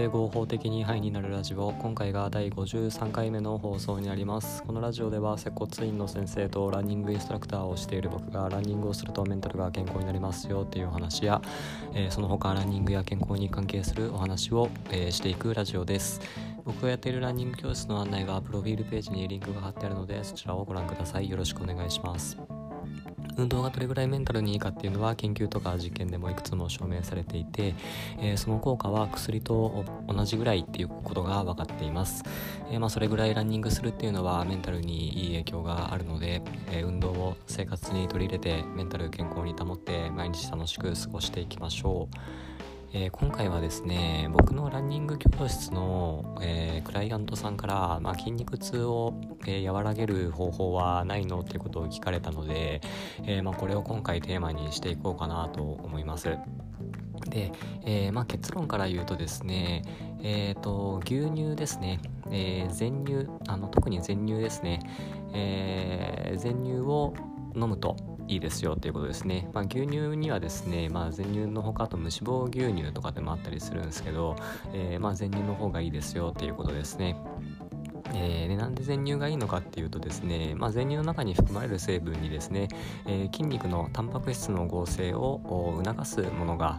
て合法的にハイになるラジオ今回が第53回目の放送になります。このラジオでは接骨院の先生とランニングインストラクターをしている僕がランニングをするとメンタルが健康になりますよっていうお話や、えー、その他ランニングや健康に関係するお話を、えー、していくラジオです。僕がやっているランニング教室の案内がプロフィールページにリンクが貼ってあるのでそちらをご覧ください。よろしくお願いします。運動がどれぐらいメンタルにいいかっていうのは研究とか実験でもいくつも証明されていて、えー、その効果は薬と同じぐらいっていうことが分かっています、えー、まあ、それぐらいランニングするっていうのはメンタルにいい影響があるので、え、運動を生活に取り入れてメンタル健康に保って毎日楽しく過ごしていきましょう。えー、今回はですね僕のランニング教室の、えー、クライアントさんから、まあ、筋肉痛を、えー、和らげる方法はないのってことを聞かれたので、えまあ、これを今回テーマにしていこうかなと思います。で、えまあ、結論から言うとですね、えーと、牛乳ですね、え全乳あの特に全乳ですね、え全乳を飲むと。いいですよということですね、まあ、牛乳にはですね、まあ、全乳のほかあと無脂肪牛乳とかでもあったりするんですけど、えー、まあ全乳の方がいいですよということですね。えー、でなんで全乳がいいのかっていうとですね、まあ、全乳の中に含まれる成分にですね、えー、筋肉のタンパク質の合成を促すものが、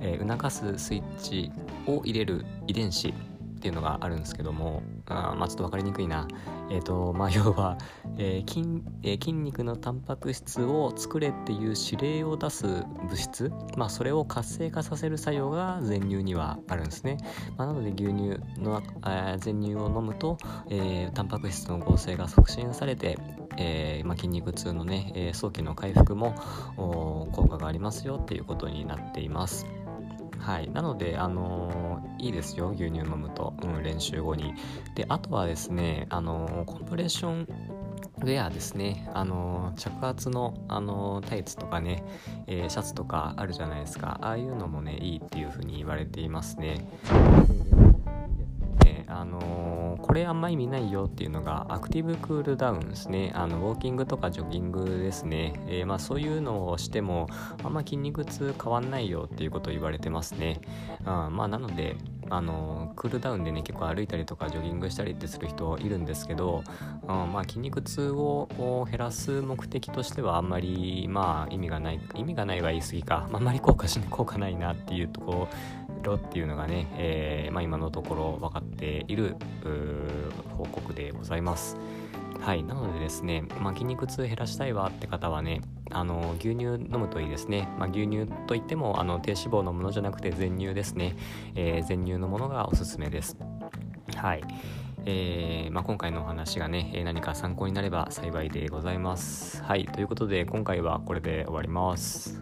えー、促すスイッチを入れる遺伝子っていうのがあるんですけどもあまあちょっと分かりにくいなえーとまあ、要は、えー筋えー、筋肉のタンパク質を作れっていう指令を出す物質、まあ、それを活性化させる作用が全乳にはあるんですね、まあ、なので牛乳の、えー、全乳を飲むと、えー、タンパク質の合成が促進されて、えーまあ、筋肉痛のね、えー、早期の回復も効果がありますよっていうことになっています。はい、なので、あの、いいですよ。牛乳飲むと、うん、練習後に。であとはですね、あの、コンプレッションウェアですね、あの着圧の、あのタイツとかね、えー、シャツとかあるじゃないですか。ああいうのもねいいっていう風に言われていますね。あのー、これあんま意味ないよっていうのがアクティブクールダウンですね。あのウォーキングとかジョギングですね、えー、まあ、そういうのをしてもあんま筋肉痛変わんないよっていうことを言われてますね、うん、まあなのであのクールダウンでね結構歩いたりとかジョギングしたりってする人いるんですけど、うん、まあ筋肉痛を減らす目的としてはあんまりまあ意味がない意味がないは言い過ぎか、まあ、んまり効果しない効果ないなっていうところっていうのがね、えー、まあ、今のところ分かっている報告でございます。はい、なのでですね、まあ、筋肉痛減らしたいわって方はねあの牛乳飲むといいですね、まあ、牛乳といってもあの低脂肪のものじゃなくて全乳ですね、えー、全乳のものがおすすめですはいえーまあ、今回のお話がね、え何か参考になれば幸いでございます。はい、ということで今回はこれで終わります。